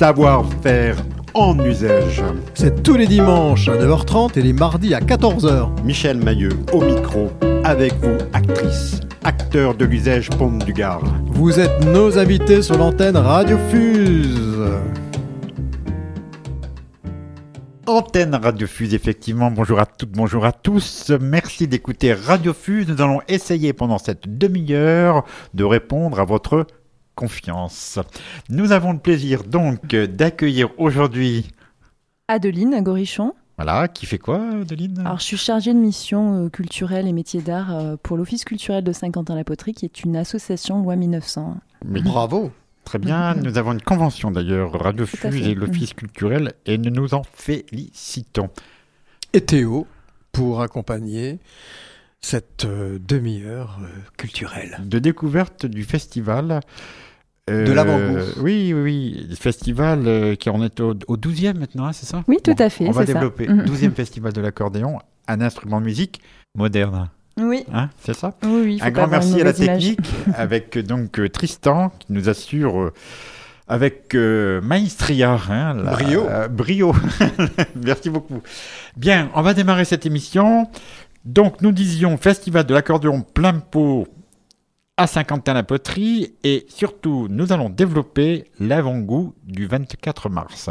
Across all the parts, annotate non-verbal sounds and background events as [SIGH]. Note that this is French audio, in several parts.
Savoir-faire en usage. C'est tous les dimanches à 9h30 et les mardis à 14h. Michel Mailleux au micro, avec vous, actrice, acteur de l'usage Pont du Gard. Vous êtes nos invités sur l'antenne Radio Fuse. Antenne Radio Fuse, effectivement. Bonjour à toutes, bonjour à tous. Merci d'écouter Radio Fuse. Nous allons essayer pendant cette demi-heure de répondre à votre confiance. Nous avons le plaisir donc d'accueillir aujourd'hui Adeline Gorichon. Voilà, qui fait quoi, Adeline? Alors, je suis chargée de mission euh, culturelle et métiers d'art euh, pour l'Office culturel de Saint-Quentin-la-Poterie, qui est une association loi 1900. Oui. Bravo. Très bien, [LAUGHS] nous avons une convention d'ailleurs, Radio Fuse et l'Office culturel, et nous nous en félicitons. Et Théo pour accompagner cette euh, demi-heure euh, culturelle. De découverte du festival. Euh, De l'avant-goût. Oui, oui, oui. Le festival euh, qui en est au, au 12e maintenant, hein, c'est ça? Oui, tout à fait, On va c'est ça. développer. Mhm. 12e festival de l'accordéon, un instrument de musique moderne. Oui, Hein, c'est ça? Oui, oui. Un pas grand merci à la technique [LAUGHS] avec donc euh, Tristan qui nous assure euh, avec euh, maestria. hein, la- Brio. euh, brio. [LAUGHS] merci beaucoup. Bien, on va démarrer cette émission. Donc nous disions Festival de l'accordéon plein pot à Saint-Quentin-la-Poterie et surtout nous allons développer l'avant-goût du 24 mars.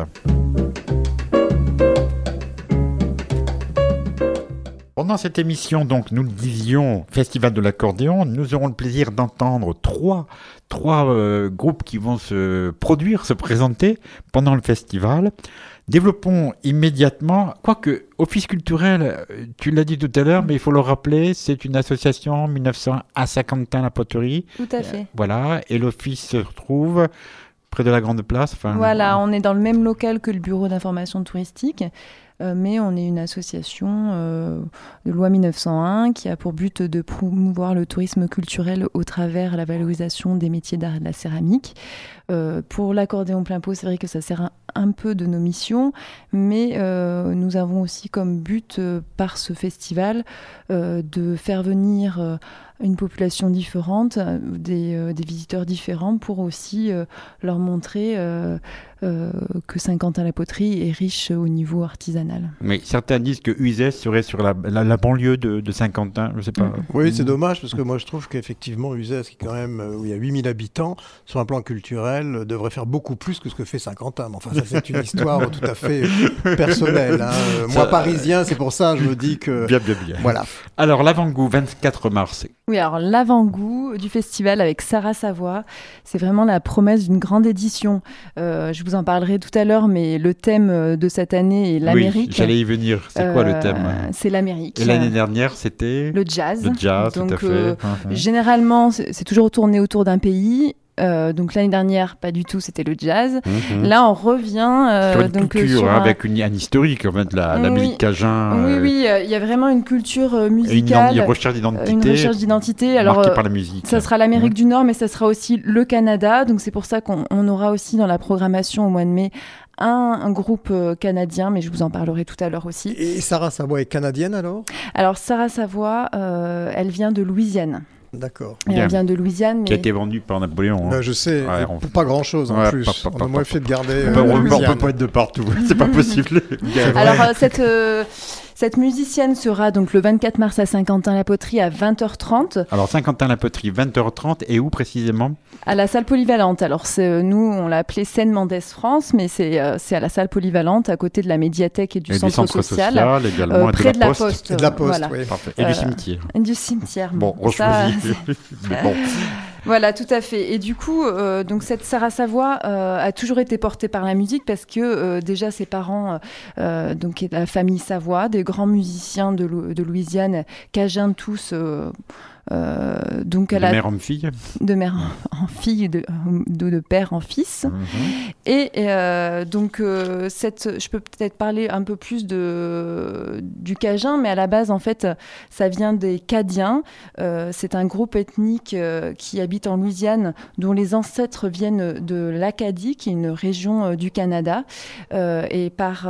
Pendant cette émission, donc, nous le disions, Festival de l'accordéon, nous aurons le plaisir d'entendre trois, trois euh, groupes qui vont se produire, se présenter pendant le festival. Développons immédiatement, quoique Office culturel, euh, tu l'as dit tout à l'heure, mais il faut le rappeler, c'est une association 1900 à Saint-Quentin-la-Poterie. Tout à fait. Voilà, et l'office se retrouve près de la Grande Place. Enfin, Voilà, on est dans le même local que le bureau d'information touristique, euh, mais on est une association euh, de loi 1901 qui a pour but de promouvoir le tourisme culturel au travers la valorisation des métiers d'art et de la céramique. Euh, pour l'accordéon plein pot, c'est vrai que ça sert un, un peu de nos missions, mais euh, nous avons aussi comme but euh, par ce festival euh, de faire venir euh, une population différente, des, euh, des visiteurs différents pour aussi euh, leur montrer euh, euh, que Saint-Quentin-la-Poterie est riche au niveau artisanal. Mais certains disent que Uzès serait sur la, la, la banlieue de, de Saint-Quentin, je sais pas. Mhm. Oui, c'est dommage parce que moi je trouve qu'effectivement Uzès, qui est quand même où il y a 8000 habitants, sur un plan culturel, devrait faire beaucoup plus que ce que fait Saint-Quentin. Mais enfin, ça c'est une histoire tout à fait personnelle. hein. Euh, Moi, Ça- parisien, c'est pour ça je me dis que. Bien, bien, bien. Voilà. Alors, l'avant-goût, 24 mars. Oui, alors l'avant-goût du festival avec Sarah Savoie, c'est vraiment la promesse d'une grande édition. Euh, je vous en parlerai tout à l'heure, mais le thème euh, de cette année est l'Amérique. Oui, j'allais y venir. C'est quoi le thème? C'est l'Amérique. Et l'année dernière, c'était? Le jazz. le jazz, Donc, tout à fait. euh, Mhm. Généralement, c'est c'est toujours tourné autour d'un pays. Euh, donc l'année dernière, pas du tout, c'était le jazz. Mhm. Là, on revient euh, sur une donc euh, culture, sur hein, un- avec une, un historique, en fait, la, la Oui. musique cajun. Oui, euh, oui, euh, il y a vraiment une culture musicale, une recherche d'identité. une recherche d'identité. Alors, marquée par la musique. ça sera l'Amérique Mhm. du Nord, mais ça sera aussi le Canada. Donc c'est pour ça qu'on on aura aussi dans la programmation au mois de mai un, un groupe canadien, mais je vous en parlerai tout à l'heure aussi. Et Sarah Savoie est canadienne alors? Alors Sarah Savoie, euh, elle vient de Louisiane. D'accord. Elle vient de Louisiane, Qui a mais été vendu par Napoléon. hein. Ben, je sais, Ouais, on- pour pas grand chose en Ouais, plus. pas- pas- on pas- a moins pas- fait de garder. On euh, peut- on peut- on Louisiane. peut pas être de partout, [LAUGHS] c'est pas possible. [LAUGHS] Alors euh, cette, euh, cette musicienne sera donc le 24 mars à Saint-Quentin-la-Poterie à 20h30 Alors, Saint-Quentin-la-Poterie, 20h30, et où précisément? À la salle polyvalente. Alors c'est, euh, nous on l'a appelé Seine Mendès France, mais c'est euh, c'est à la salle polyvalente à côté de la médiathèque et du, Et centre, du centre social, social, également, euh, et de près de la poste. poste. Et de la poste, voilà. oui. Parfait. Et Euh, du cimetière. Et Du cimetière. Bon, ça, Rochefoucauld. [LAUGHS] Mais bon. Voilà, tout à fait. Et du coup, euh, donc cette Sarah Savoie euh, a toujours été portée par la musique parce que euh, déjà ses parents, donc la famille Savoie, des grands musiciens de, de Louisiane, cajuns tous. Euh, donc De elle a mère en fille. de mère en, fille, de, de, de père en fils. Mhm. Et euh, donc, euh, cette, je peux peut-être parler un peu plus de, du Cajun, mais à la base, en fait, ça vient des Cadiens. C'est un groupe ethnique qui habite en Louisiane, dont les ancêtres viennent de l'Acadie, qui est une région du Canada. Et par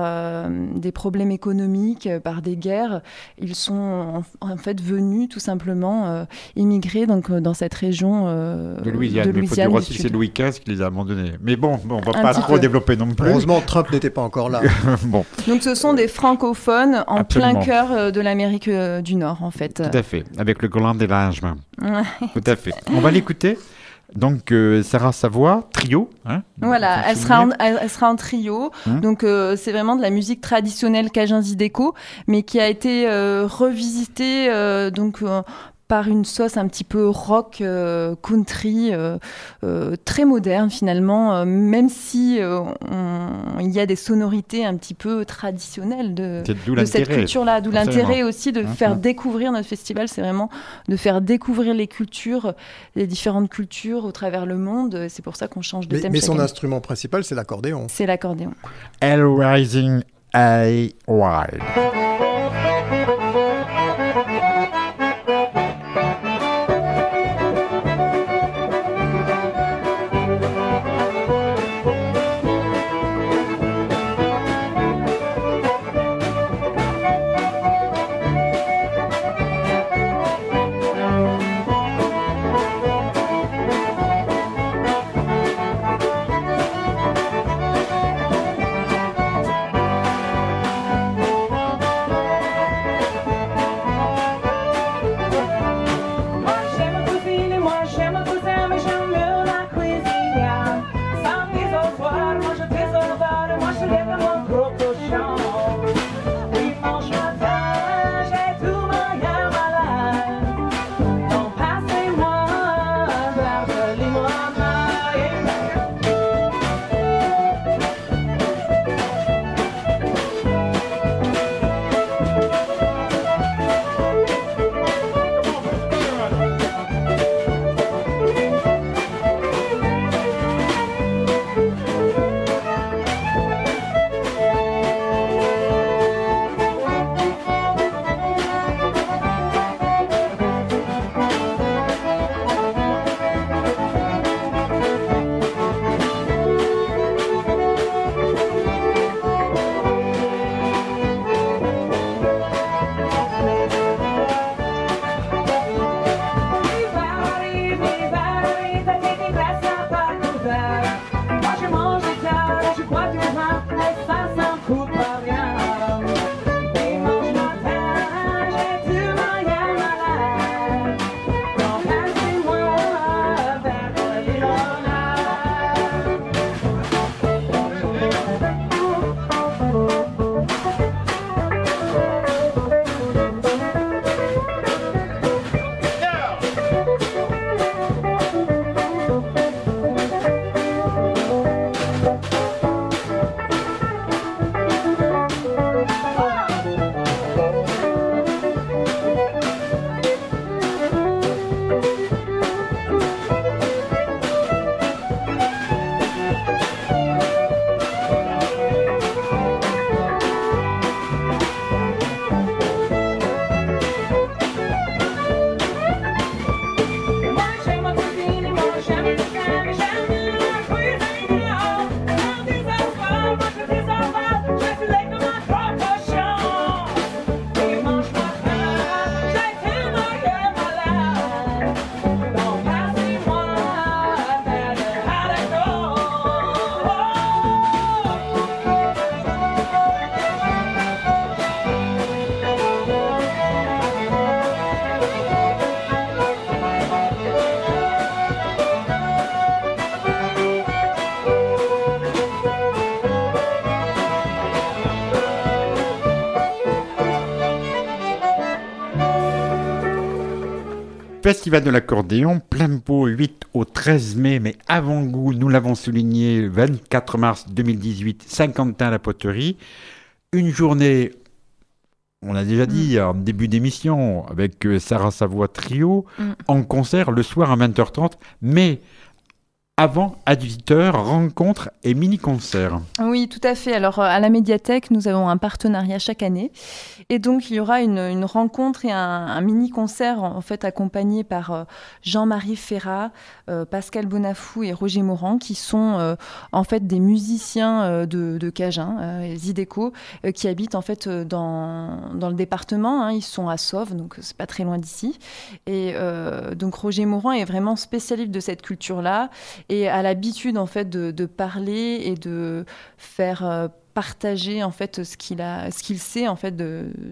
des problèmes économiques, par des guerres, ils sont en, en fait venus tout simplement euh, immigré donc dans cette région de Louisiane. De Louisiane il faut dire aussi c'est Louis XV qui les a abandonnés. Mais bon, bon on va pas trop développer non plus. Heureusement, Trump n'était pas encore là. [LAUGHS] bon. Donc ce sont des francophones en plein cœur de l'Amérique du Nord, en fait. Tout à fait, avec le grand délagement. Tout à fait. On va l'écouter. Donc euh, Sarah Savoie, trio. Hein, voilà, elle sera, en, elle, sera, en, trio. Hein Donc euh, c'est vraiment de la musique traditionnelle cajun Zideco, mais qui a été euh, revisitée donc par une sauce un petit peu rock, euh, country, euh, euh, très moderne finalement, même si il y a des sonorités un petit peu traditionnelles de, de cette culture-là. D'où l'intérêt aussi de hein, faire hein. découvrir notre festival, c'est vraiment de faire découvrir les cultures, les différentes cultures au travers le monde. C'est pour ça qu'on change de thème. Mais son instrument principal, c'est l'accordéon. C'est l'accordéon. L Rising A Wild. Festival de l'accordéon, plein pot 8 au 13 mai, mais avant-goût, nous l'avons souligné, 24 mars 2018, Saint-Quentin à la poterie. Une journée, on l'a déjà dit mm. en début d'émission, avec euh, Sarah Savoie Trio, mm. en concert le soir à 20h30, mais avant à 18h, rencontres et mini-concerts. Oui, tout à fait. Alors, euh, à la médiathèque, nous avons un partenariat chaque année. Et donc, il y aura une, rencontre et un, mini-concert, en fait, accompagné par euh, Jean-Marie Ferrat, euh, Pascal Bonafou et Roger Morand, qui sont, en fait, des musiciens de, de Cajun, Zideco, qui habitent, en fait, dans, dans le département. Hein. Ils sont à Sauve, donc c'est pas très loin d'ici. Et donc, Roger Morand est vraiment spécialiste de cette culture-là et a l'habitude en fait de, parler et de faire euh, partager en fait ce qu'il sait en fait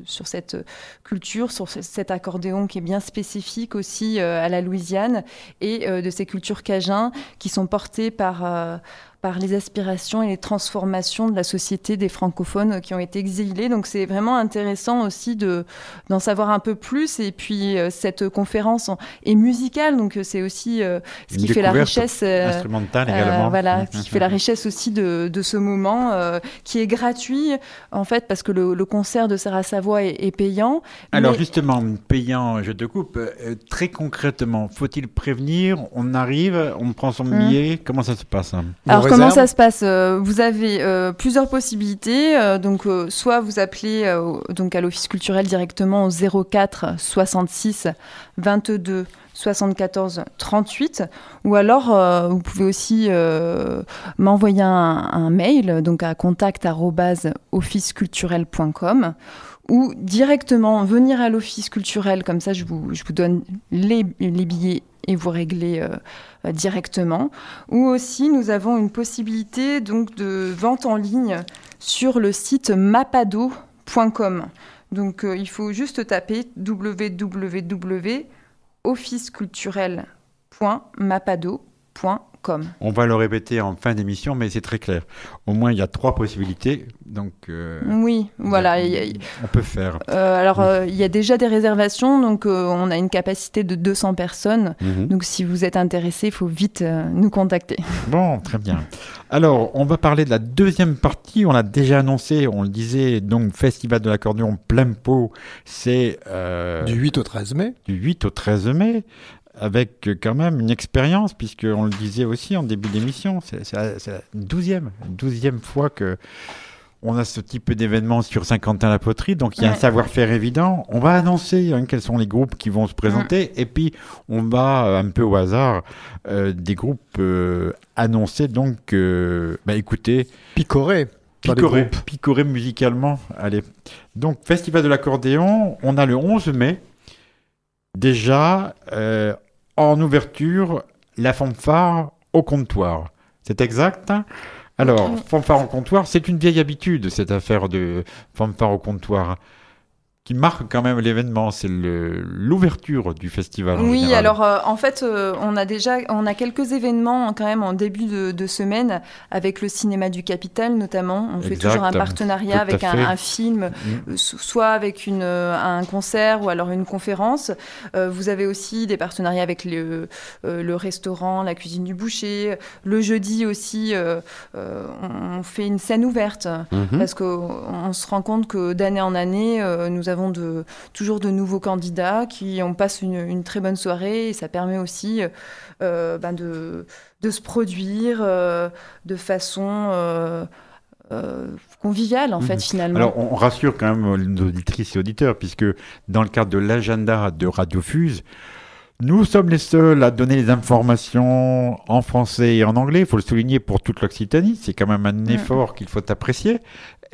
sur cette culture, sur cet accordéon qui est bien spécifique aussi euh, à la Louisiane et euh, de ces cultures cajun qui sont portées par par les aspirations et les transformations de la société des francophones qui ont été exilés. Donc c'est vraiment intéressant aussi de d'en savoir un peu plus. Et puis euh, cette conférence est musicale, donc euh, c'est aussi euh, ce qui fait la richesse instrumentale également. voilà, ce qui fait la richesse aussi de, de ce moment qui est gratuit en fait parce que le, le concert de Sarah Savoie est, payant. Alors justement, payant, je te coupe. très concrètement, faut-il prévenir? On arrive, on prend son hum. billet. Comment ça se passe? Alors comment ça se passe euh, Vous avez euh, plusieurs possibilités. Euh, donc, soit vous appelez donc à l'office culturel directement au 04 66 22 74 38 ou alors vous pouvez aussi m'envoyer un, mail donc à contact officeculturel.com ou directement venir à l'office culturel comme ça je vous, je vous donne les, les billets et vous réglez euh, directement. Ou aussi, nous avons une possibilité donc de vente en ligne sur le site mapado.com. Donc, euh, il faut juste taper www.officeculturel.mapado.com on va le répéter en fin d'émission, mais c'est très clair. Au moins, il y a trois possibilités. Donc, euh, oui, voilà. on peut faire. Euh, alors, euh, il y a déjà des réservations, donc on a une capacité de 200 personnes. Mhm. Donc, si vous êtes intéressé, il faut vite nous contacter. Bon, très bien. Alors, on va parler de la deuxième partie. On l'a déjà annoncé, on le disait, donc Festival de l'accordéon plein pot, c'est... du 8 au 13 mai. Du 8 au 13 mai avec quand même une expérience, puisqu'on le disait aussi en début d'émission, c'est la douzième, douzième fois que on a ce type d'événement sur Saint-Quentin-la-Poterie, donc il y a un savoir-faire évident. On va annoncer hein, quels sont les groupes qui vont se présenter, et puis on va euh, un peu au hasard euh, des groupes euh, annoncer. Donc, bah, écoutez, picorer. Picorer, picorer musicalement. Allez. Donc, Festival de l'accordéon, on a le 11 mai. Déjà, en ouverture la fanfare au comptoir. C'est exact. Alors, fanfare au comptoir, c'est une vieille habitude, cette affaire de fanfare au comptoir qui marque quand même l'événement, c'est l'ouverture du festival. oui, alors euh, en fait, euh, on a déjà on a quelques événements quand même en début de, semaine avec le cinéma du Capital notamment. On fait toujours un partenariat avec un, film, mm. euh, soit avec une, un concert ou alors une conférence. vous avez aussi des partenariats avec le, le restaurant, la cuisine du boucher. Le jeudi aussi, on fait une scène ouverte mm-hmm. parce qu'on se rend compte que d'année en année, nous avons avons de, toujours de nouveaux candidats qui on passe une, très bonne soirée et ça permet aussi euh, ben de, de, se produire euh, de façon euh, conviviale en fait mhm. finalement. Alors on rassure quand même nos auditrices et auditeurs puisque dans le cadre de l'agenda de Radio Fuse, nous sommes les seuls à donner les informations en français et en anglais. Il faut le souligner pour toute l'Occitanie. C'est quand même un mm. effort qu'il faut apprécier.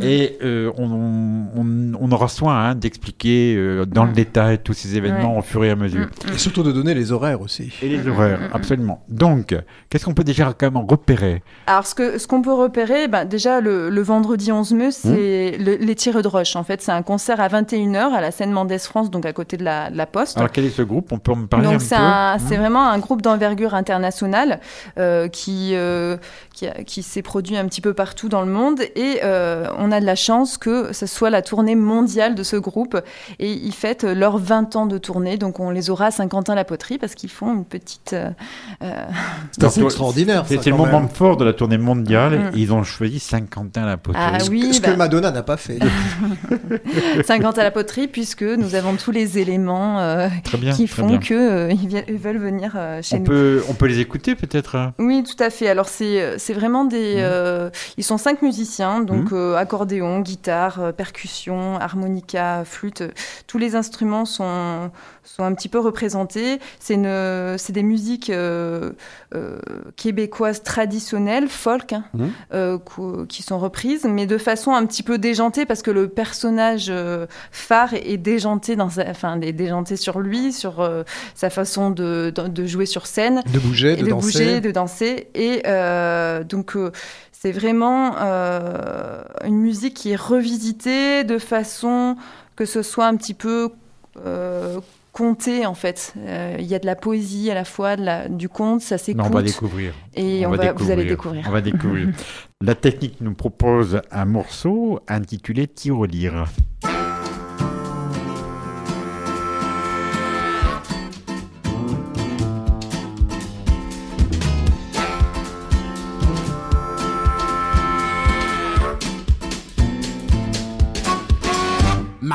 Et euh, on, aura soin hein, d'expliquer euh, dans le mm. détail tous ces événements au fur et à mesure. Mm, et surtout de donner les horaires aussi. Et les horaires, absolument. Donc, qu'est-ce qu'on peut déjà quand même repérer? Alors, ce qu'on ce qu'on peut repérer, ben, déjà le, vendredi 11 mai, c'est les tirs de roche. En fait, c'est un concert à 21h à la scène Mendès France, donc à côté de la, la Poste. Alors, quel est ce groupe? On peut me parler donc, c'est vraiment un groupe d'envergure internationale euh, qui, qui, qui s'est produit un petit peu partout dans le monde. Et on a de la chance que ce soit la tournée mondiale de ce groupe et ils fêtent leurs 20 ans de tournée. Donc on les aura à Saint-Quentin-la-Poterie parce qu'ils font une petite. Euh, c'est extraordinaire. C'était le moment fort de la tournée mondiale. Mm. ils ont choisi Saint-Quentin-la-Poterie. Ah, oui, ce, que, bah Madonna n'a pas fait. [LAUGHS] Saint-Quentin-la-Poterie, puisque nous avons tous les éléments qui font qu'ils veulent venir chez nous. Peut, on peut les écouter peut-être hein? Oui, tout à fait. Alors c'est vraiment des. Mm. ils sont cinq musiciens, donc mm. accordéon, guitare, percussion, harmonica, flûte. tous les instruments sont sont un petit peu représentés. C'est des musiques euh, euh, québécoises traditionnelles, folk, hein, mmh. euh, qui sont reprises, mais de façon un petit peu déjantée parce que le personnage phare est déjanté, dans enfin, est déjanté sur lui, sur sa façon de, de, jouer sur scène, de bouger, de, de danser. bouger, de danser, et donc c'est vraiment une musique qui est revisitée de façon que ce soit un petit peu conter en fait. Euh, il y a de la poésie à la fois, de la, du conte, ça s'écoute. On va découvrir. Et on, va, vous allez découvrir. On va découvrir. [LAUGHS] la technique nous propose un morceau intitulé Tirelire.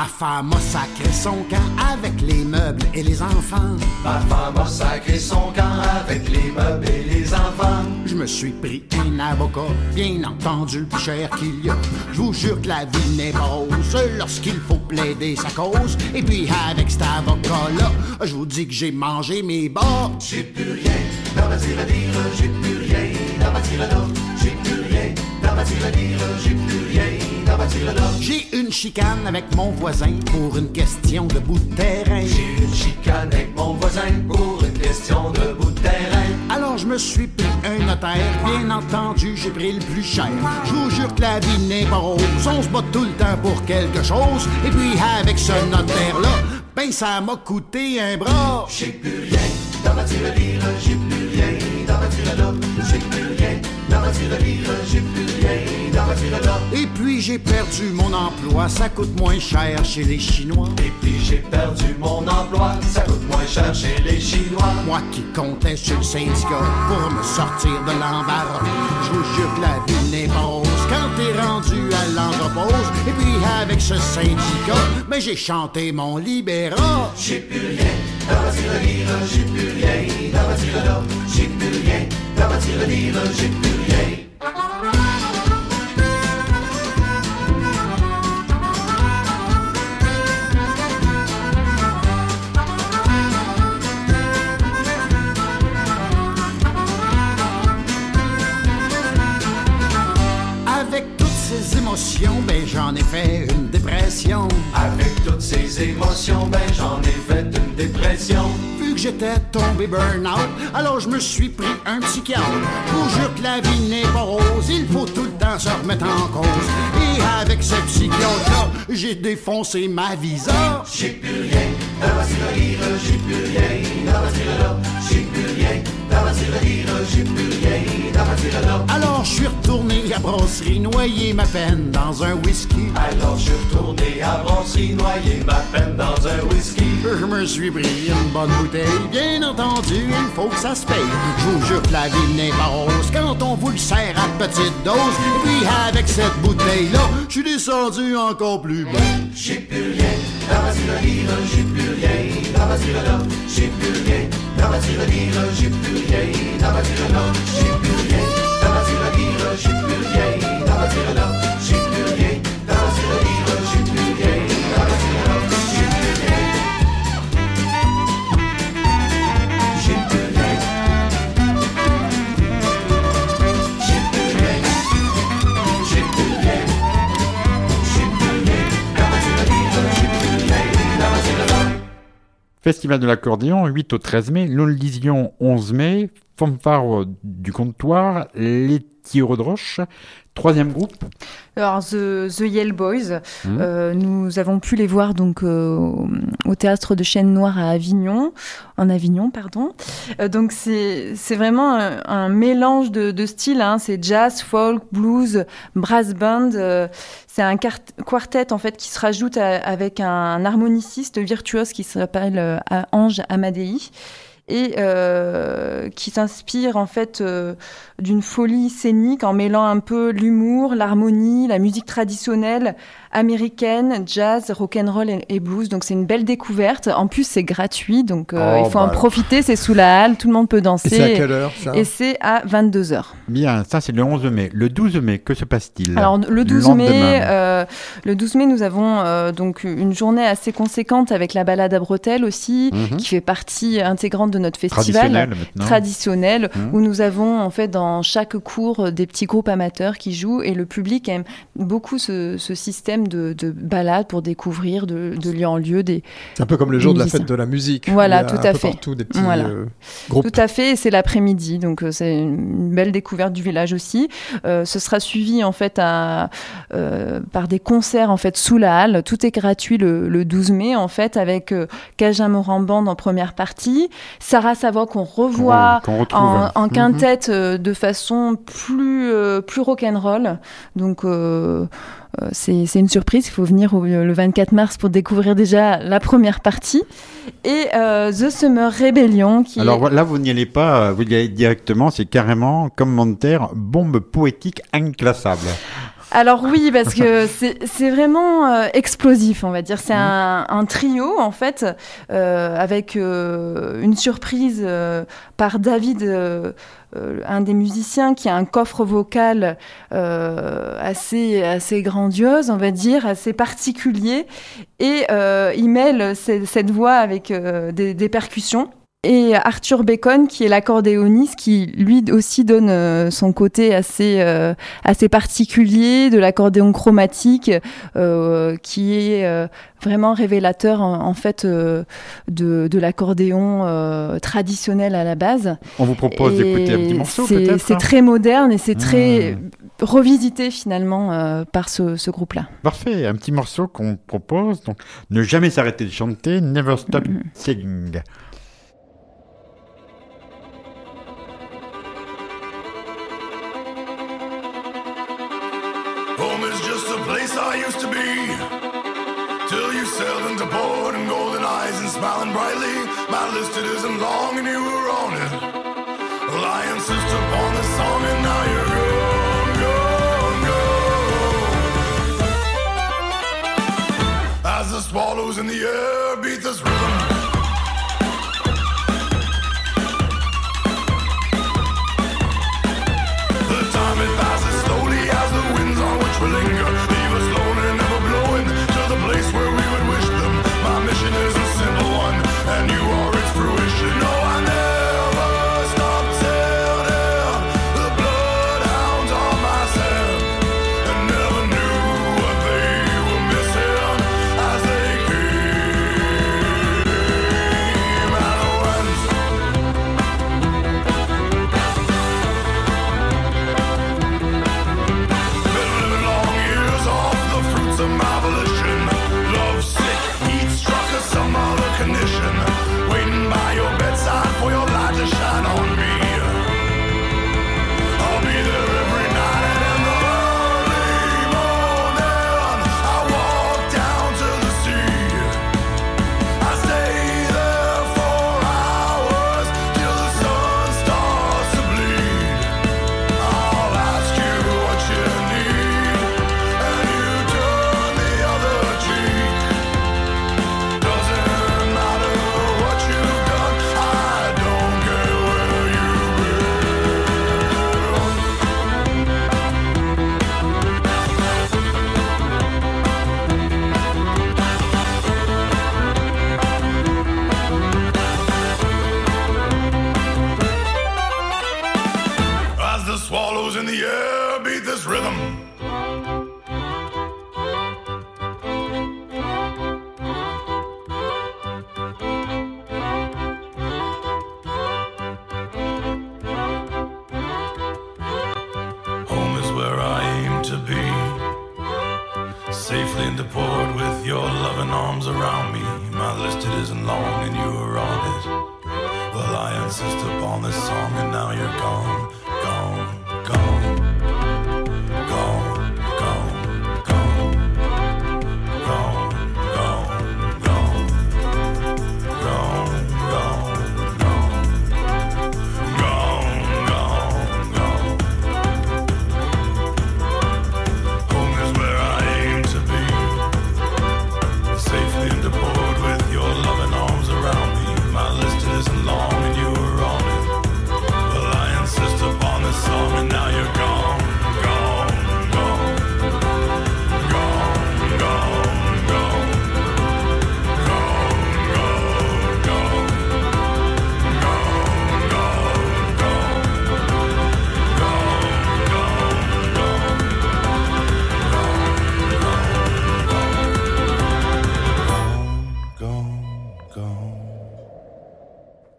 Femme a sacré son camp avec les meubles et les enfants. Ma femme a sacré son camp avec les meubles et les enfants. Je me suis pris un avocat, bien entendu, plus cher qu'il y a. Je vous jure que la vie n'est pas rose lorsqu'il faut plaider sa cause. Et puis avec cet avocat-là, je vous dis que j'ai mangé mes bords. J'ai plus rien dans ma dire, j'ai plus rien dans ma j'ai plus rien. J'ai une chicane avec mon voisin pour une question de bout de terrain. J'ai une chicane avec mon voisin pour une question de bout de terrain. Alors je me suis pris un notaire, bien entendu, j'ai pris le plus cher. Je vous jure que la vie n'est pas rose, on se bat tout le temps pour quelque chose. Et puis avec ce notaire-là, ben ça m'a coûté un bras. J'ai plus rien dans ma tirelire, j'ai plus rien dans ma tirelire, j'ai plus rien dans ma tirelire, j'ai plus rien. Et puis j'ai perdu mon emploi, ça coûte moins cher chez les Chinois. Et puis j'ai perdu mon emploi, ça coûte moins cher chez les Chinois. Moi qui comptais sur le syndicat pour me sortir de l'embarras. Je vous jure que la vie n'est pas rose quand t'es rendu à l'entrepose. Et puis avec ce syndicat, mais ben, j'ai chanté mon libéral. J'ai plus rien j'ai plus rien j'ai plus rien j'ai plus rien. Ben j'en ai fait une dépression. Vu que j'étais tombé burn-out, alors je me suis pris un psychiatre. Pour jure que la vie n'est pas rose, il faut tout le temps se remettre en cause. Et avec ce psychiatre-là, j'ai défoncé ma visa. J'ai plus rien, j'ai plus rien, j'ai plus rien. Alors je suis retourné à brasserie noyer ma peine dans un whisky. Alors je suis retourné à brasserie noyer ma peine dans un whisky. Je me suis pris une bonne bouteille, bien entendu, il faut que ça se paye. Je vous jure que la vie n'est pas rose quand on vous le sert à petite dose. Et puis avec cette bouteille-là, je suis descendu encore plus bas. J'ai plus rien ma tirelire, j'ai plus rien ma tirelire, j'ai plus rien ma tirelire, j'ai plus rien ma tirelire, j'ai plus rien ma tirelire, j'ai plus rien dans ma Festival de l'accordéon, 8 au 13 mai, l'Oldision 11 mai, fanfare du comptoir, les tireurs de roche. Troisième groupe, Alors The, The Yale Boys, Mhm. euh, nous avons pu les voir donc euh, au- théâtre de Chêne Noire à Avignon, en Avignon pardon. Euh, donc c'est vraiment un, un mélange de, de styles. Hein. C'est jazz, folk, blues, brass band. c'est un quart- quartet en fait qui se rajoute à- avec un, harmoniciste virtuose qui s'appelle Ange Amadei et euh, qui s'inspire en fait euh, d'une folie scénique en mêlant un peu l'humour, l'harmonie, la musique traditionnelle américaine, jazz, rock'n'roll et, et blues. Donc c'est une belle découverte. En plus c'est gratuit, donc euh, Oh, il faut bah en alors. profiter. C'est sous la halle, tout le monde peut Et danser. c'est à quelle heure ça Et c'est à 22 h bien, ça c'est le 11 mai. Le 12 mai, que se passe-t-il Alors le 12 lendemain. mai, euh, le 12 mai, nous avons euh, donc une journée assez conséquente avec la balade à bretelles aussi, Mhm. qui fait partie intégrante de notre festival Traditionnel traditionnel Mhm. où nous avons en fait dans chaque cours des petits groupes amateurs qui jouent et le public aime beaucoup ce, ce système de, de balade pour découvrir de, de lieu en lieu des C'est un peu comme le jour de la fête de la musique. Voilà, Il y a tout un à peu fait. partout des petits Voilà. euh, groupes. Tout à fait, et c'est l'après-midi, donc euh, c'est une belle découverte du village aussi. Euh, ce sera suivi en fait à, euh, par des concerts en fait sous la halle. Tout est gratuit le, le 12 mai en fait avec Cajun Moran Band en première partie, Sarah Savoie qu'on revoit. Qu'on retrouve. En, en Mhm. quintette euh, de façon plus euh, plus rock'n'roll donc c'est c'est une surprise il faut venir au- le 24 mars pour découvrir déjà la première partie et euh, The Summer Rebellion qui Alors est- voilà, vous n'y allez pas, vous y allez directement, c'est carrément commentaire bombe poétique inclassable. Alors oui, parce que c'est vraiment euh, explosif, on va dire. C'est un, un trio, en fait, euh, avec euh, une surprise par David, un des musiciens, qui a un coffre vocal assez, assez grandiose, on va dire, assez particulier. Et il mêle ce- cette voix avec des, des percussions. Et Arthur Bacon, qui est l'accordéoniste, qui lui aussi donne euh, son côté assez, euh, assez particulier de l'accordéon chromatique, euh, qui est euh, vraiment révélateur en, en fait de, de l'accordéon traditionnel à la base. On vous propose d'écouter un petit morceau c'est- peut-être C'est hein très moderne et c'est très Hmm. revisité finalement par ce, ce groupe-là. Parfait, un petit morceau qu'on propose. Donc, ne jamais s'arrêter de chanter, never stop Mhm. singing. I used to be. Till you sailed into port and golden eyes and smiling brightly. My listed isn't long and you were on it. I insist upon this song and now you're gone, gone, gone. As the swallows in the air beat this rhythm.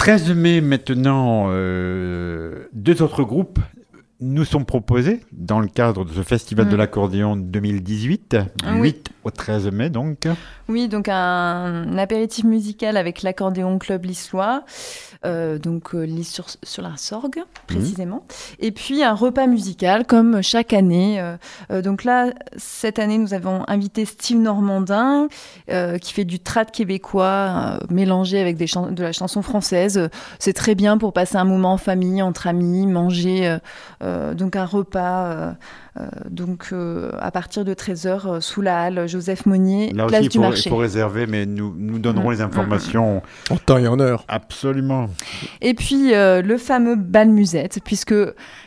13 mai maintenant, euh, deux autres groupes nous sont proposés dans le cadre de ce Festival Mm. de l'accordéon 2018, Ah du oui. 8 au 13 mai donc. Oui, donc un apéritif musical avec l'accordéon club Lissois, euh, donc euh, Lys sur, sur la Sorgue précisément, et puis un repas musical comme chaque année. euh, euh, donc là, cette année, nous avons invité Steve Normandin qui fait du trad québécois mélangé avec des de la chanson française. C'est très bien pour passer un moment en famille, entre amis, manger. donc un repas. Euh, euh, donc euh, à partir de 13h sous la halle Joseph Monnier, Là place aussi, du il faut, marché. il faut réserver, mais nous, nous donnerons Mm, les informations En temps et en heure. absolument. Et puis euh, le fameux bal musette, puisque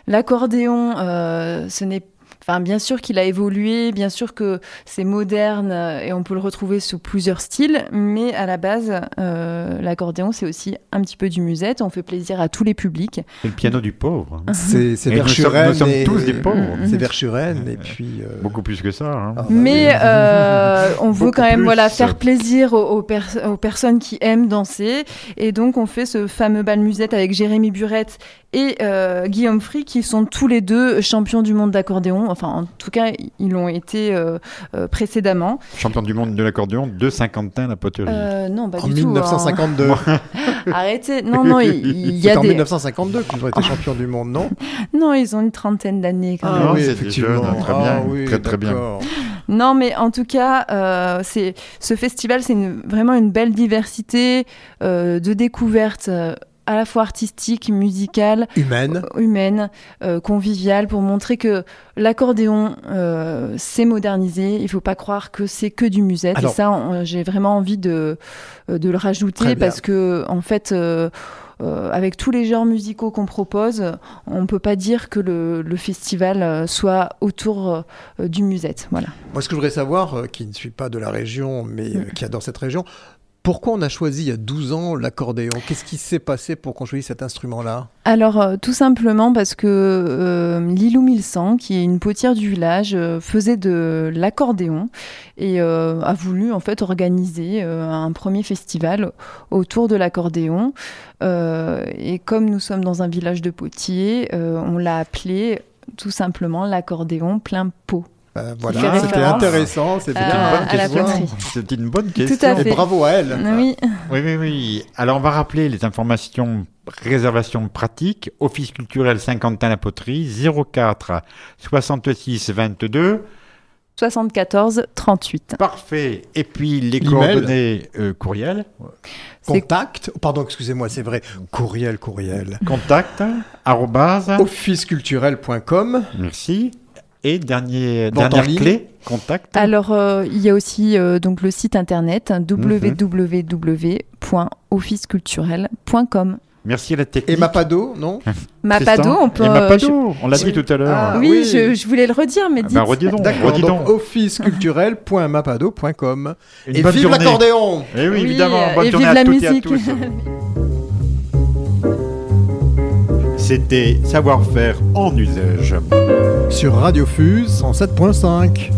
l'accordéon, euh, ce n'est Enfin, bien sûr qu'il a évolué, bien sûr que c'est moderne euh, et on peut le retrouver sous plusieurs styles, mais à la base, euh, l'accordéon, c'est aussi un petit peu du musette. On fait plaisir à tous les publics. C'est le piano du pauvre. hein. C'est Et nous sommes- Verschuren nous sommes et- tous des pauvres. [LAUGHS] C'est Verschuren et puis. euh, Beaucoup plus que ça. hein. ah, Mais euh, [LAUGHS] on veut quand même plus. voilà, faire plaisir aux, aux pers- aux personnes qui aiment danser. Et donc, on fait ce fameux bal musette avec Jérémy Burette et euh, Guillaume Free, qui sont tous les deux champions du monde d'accordéon. Enfin, en tout cas, ils l'ont été euh, euh, précédemment. Champion du monde de l'accordéon de Saint-Quentin la poterie. Euh, non, pas en du tout. 1952. hein. [LAUGHS] Arrêtez. Non, non, [LAUGHS] il, y C'est a en des. 1952 qu'ils ont été champions du monde, non? Non, ils ont une trentaine d'années quand Ah même. oui, c'est des jeunes, très bien, très, très bien. Non, mais en tout cas, euh, c'est ce festival, c'est vraiment une belle diversité euh, de découvertes. Euh, à la fois artistiques, musicales, Humaine. euh, humaines, euh, conviviales, pour montrer que l'accordéon euh, s'est modernisé. Il faut pas croire que c'est que du musette. Alors- Et ça, on- j'ai vraiment envie de, euh, de le rajouter parce que, en fait, euh, euh, avec tous les genres musicaux qu'on propose, on peut pas dire que le, le festival euh, soit autour euh, du musette. Voilà. Moi, ce que je voudrais savoir, euh, qui ne suis pas de la région, mais Mm. euh, qui adore cette région, pourquoi on a choisi il y a 12 ans l'accordéon? Qu'est-ce qui s'est passé pour qu'on choisisse cet instrument-là? Alors, euh, tout simplement parce que euh, Lilou Milsan, qui est une potière du village, euh, faisait de l'accordéon et a voulu en fait organiser un premier festival autour de l'accordéon. Et comme nous sommes dans un village de potiers, on l'a appelé tout simplement l'accordéon plein pot. Euh, Voilà, c'était intéressant, c'était à- C'est une bonne question. C'est une bonne question. Tout à Et bravo à elle. Oui, Oui, oui, oui. Alors, on va rappeler les informations, réservation pratique, Office culturel Saint-Quentin-la-Poterie, 04 66 22. 74 38. Parfait. Et puis, les coordonnées euh, courriel, Contact, oh, pardon, excusez-moi, c'est vrai. Courriel, courriel. contact, arrobase, Officeculturel.com. merci. Et dernier, Vente dernière ligne. clé, contact. Alors, euh, il y a aussi euh, donc le site internet Mhm. www.officeculturel.com. Merci à la technique. Et Mapado, non [LAUGHS] Mapado, on peut. Et euh, Mapado, on l'a Oui. dit tout à l'heure. Ah, je- Oui, oui. Je, je voulais le redire, mais Ah dites. ben, redis donc, D'accord, donc officeculturel.mapado.com. Et vive l'accordéon Eh oui, Oui, évidemment. euh, Bonne et journée vive à la toutes et à musique. tous. [LAUGHS] C'était Savoir-faire en usage. Sur Radio Fuse 107.5.